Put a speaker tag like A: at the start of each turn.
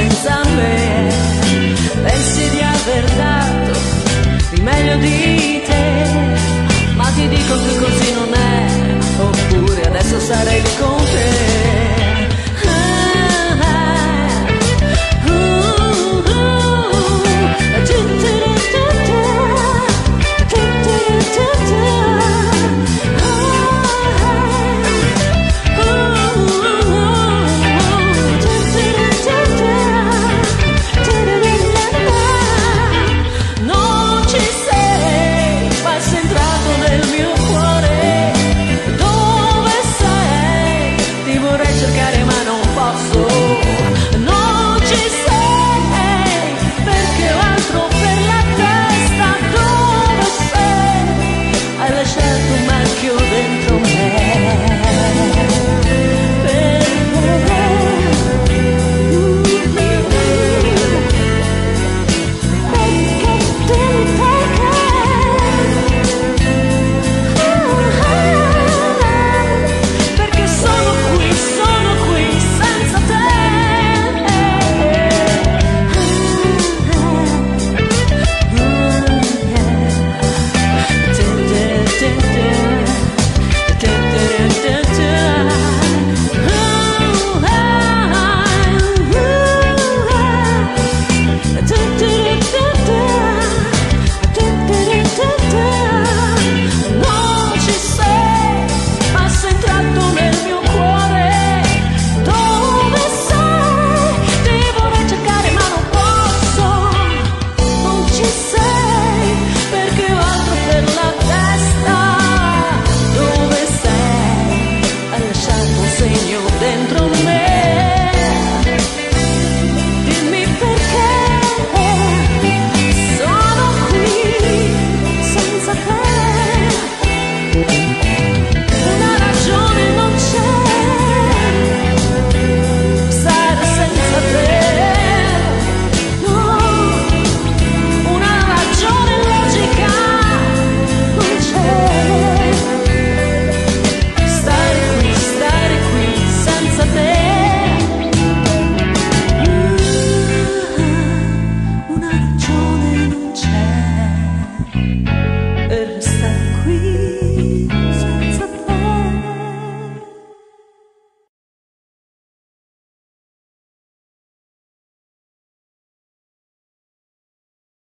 A: senza me. Pensi di aver dato il meglio di te, ma ti dico che così non è, oppure adesso sarei con te.